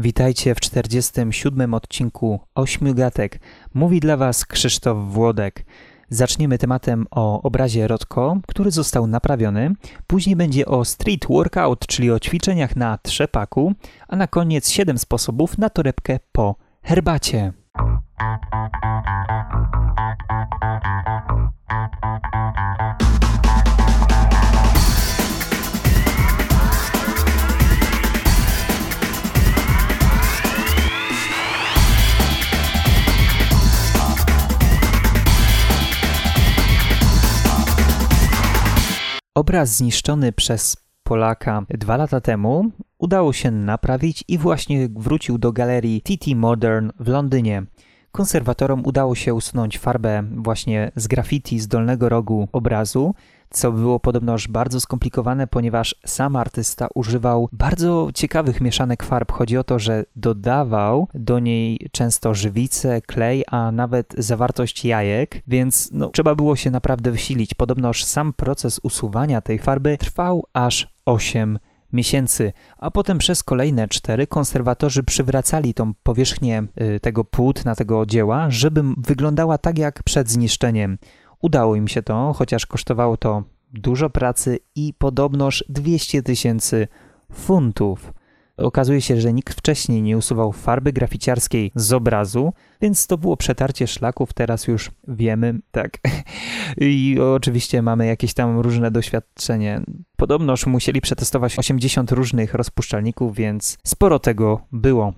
Witajcie w 47 odcinku Ośmiu Gatek. Mówi dla Was Krzysztof Włodek. Zaczniemy tematem o obrazie Rotko, który został naprawiony. Później będzie o street workout, czyli o ćwiczeniach na trzepaku, a na koniec 7 sposobów na torebkę po herbacie. Obraz zniszczony przez Polaka dwa lata temu udało się naprawić i właśnie wrócił do galerii TT Modern w Londynie. Konserwatorom udało się usunąć farbę właśnie z graffiti z dolnego rogu obrazu, co było podobnoż bardzo skomplikowane, ponieważ sam artysta używał bardzo ciekawych mieszanek farb. Chodzi o to, że dodawał do niej często żywicę, klej, a nawet zawartość jajek, więc no, trzeba było się naprawdę wysilić. Podobnoż sam proces usuwania tej farby trwał aż 8 miesięcy, a potem przez kolejne cztery konserwatorzy przywracali tą powierzchnię y, tego płótna, tego dzieła, żeby wyglądała tak jak przed zniszczeniem. Udało im się to, chociaż kosztowało to dużo pracy i podobnoż 200 tysięcy funtów. Okazuje się, że nikt wcześniej nie usuwał farby graficiarskiej z obrazu, więc to było przetarcie szlaków, teraz już wiemy, tak. I oczywiście mamy jakieś tam różne doświadczenie. Podobnoż musieli przetestować 80 różnych rozpuszczalników, więc sporo tego było.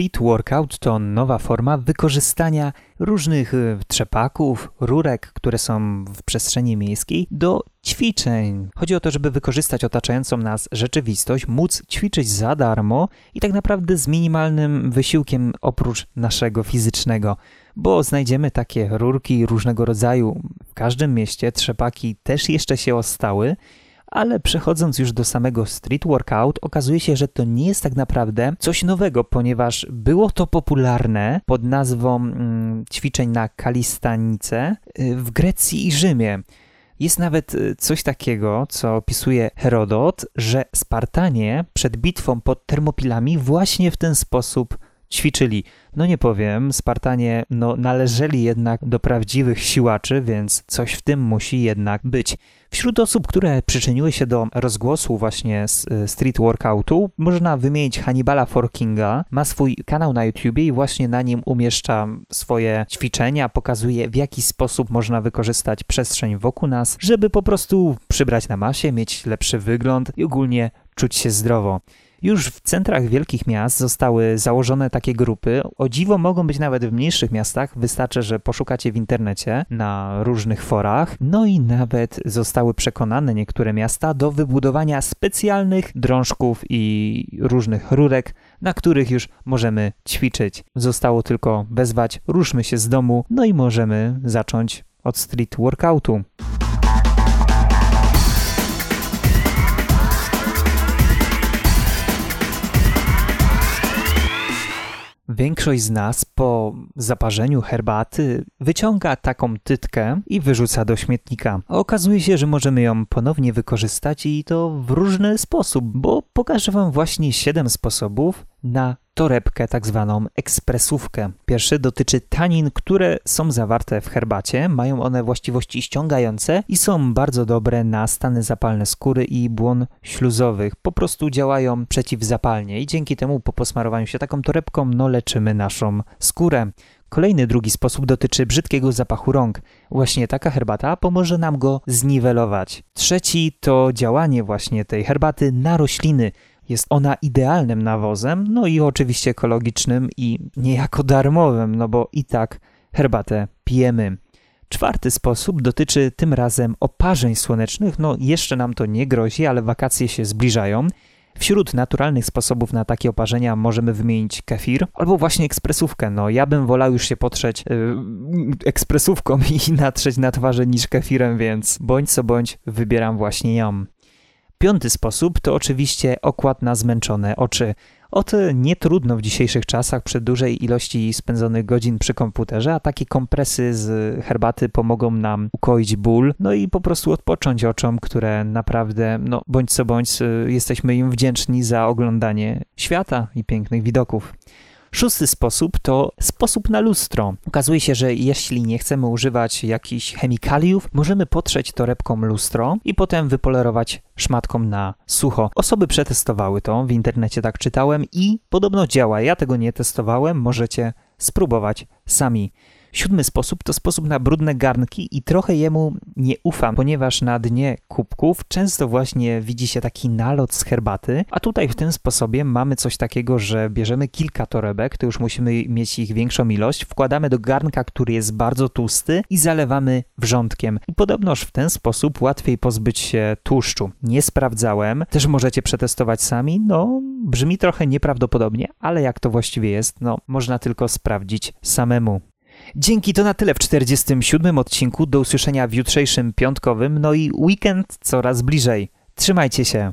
Street workout to nowa forma wykorzystania różnych y, trzepaków, rurek, które są w przestrzeni miejskiej do ćwiczeń. Chodzi o to, żeby wykorzystać otaczającą nas rzeczywistość, móc ćwiczyć za darmo i tak naprawdę z minimalnym wysiłkiem oprócz naszego fizycznego bo znajdziemy takie rurki różnego rodzaju w każdym mieście, trzepaki też jeszcze się ostały, ale przechodząc już do samego street workout, okazuje się, że to nie jest tak naprawdę coś nowego, ponieważ było to popularne pod nazwą mm, ćwiczeń na kalistanice y, w Grecji i Rzymie. Jest nawet y, coś takiego, co opisuje Herodot, że Spartanie przed bitwą pod Termopilami właśnie w ten sposób ćwiczyli. No nie powiem, Spartanie no, należeli jednak do prawdziwych siłaczy, więc coś w tym musi jednak być. Wśród osób, które przyczyniły się do rozgłosu właśnie z y, street workoutu, można wymienić Hannibala Forkinga. Ma swój kanał na YouTubie i właśnie na nim umieszcza swoje ćwiczenia, pokazuje w jaki sposób można wykorzystać przestrzeń wokół nas, żeby po prostu przybrać na masie, mieć lepszy wygląd i ogólnie czuć się zdrowo. Już w centrach wielkich miast zostały założone takie grupy. O dziwo mogą być nawet w mniejszych miastach. Wystarczy, że poszukacie w internecie na różnych forach. No i nawet zostały przekonane niektóre miasta do wybudowania specjalnych drążków i różnych rurek, na których już możemy ćwiczyć. Zostało tylko wezwać, ruszmy się z domu, no i możemy zacząć od street workoutu. Większość z nas po zaparzeniu herbaty wyciąga taką tytkę i wyrzuca do śmietnika. okazuje się, że możemy ją ponownie wykorzystać i to w różny sposób, bo pokażę Wam właśnie 7 sposobów na torebkę, tak zwaną ekspresówkę. Pierwszy dotyczy tanin, które są zawarte w herbacie. Mają one właściwości ściągające i są bardzo dobre na stany zapalne skóry i błon śluzowych. Po prostu działają przeciwzapalnie i dzięki temu po posmarowaniu się taką torebką no leczymy naszą skórę. Kolejny drugi sposób dotyczy brzydkiego zapachu rąk. Właśnie taka herbata pomoże nam go zniwelować. Trzeci to działanie właśnie tej herbaty na rośliny. Jest ona idealnym nawozem, no i oczywiście ekologicznym i niejako darmowym, no bo i tak herbatę pijemy. Czwarty sposób dotyczy tym razem oparzeń słonecznych. No, jeszcze nam to nie grozi, ale wakacje się zbliżają. Wśród naturalnych sposobów na takie oparzenia możemy wymienić kefir albo właśnie ekspresówkę. No, ja bym wolał już się potrzeć yy, ekspresówką i natrzeć na twarzy niż kefirem, więc bądź co bądź wybieram właśnie ją. Piąty sposób to oczywiście okład na zmęczone oczy. Ot nie trudno w dzisiejszych czasach przy dużej ilości spędzonych godzin przy komputerze, a takie kompresy z herbaty pomogą nam ukoić ból, no i po prostu odpocząć oczom, które naprawdę, no bądź co bądź, y, jesteśmy im wdzięczni za oglądanie świata i pięknych widoków. Szósty sposób to sposób na lustro. Okazuje się, że jeśli nie chcemy używać jakichś chemikaliów, możemy potrzeć torebką lustro i potem wypolerować szmatką na sucho. Osoby przetestowały to, w internecie tak czytałem i podobno działa. Ja tego nie testowałem, możecie spróbować sami. Siódmy sposób to sposób na brudne garnki i trochę jemu nie ufam, ponieważ na dnie kubków często właśnie widzi się taki nalot z herbaty, a tutaj w tym sposobie mamy coś takiego, że bierzemy kilka torebek, to już musimy mieć ich większą ilość, wkładamy do garnka, który jest bardzo tłusty i zalewamy wrzątkiem. I podobnoż w ten sposób łatwiej pozbyć się tłuszczu. Nie sprawdzałem, też możecie przetestować sami, no brzmi trochę nieprawdopodobnie, ale jak to właściwie jest, no można tylko sprawdzić samemu. Dzięki to na tyle w 47 odcinku. Do usłyszenia w jutrzejszym piątkowym, no i weekend coraz bliżej. Trzymajcie się.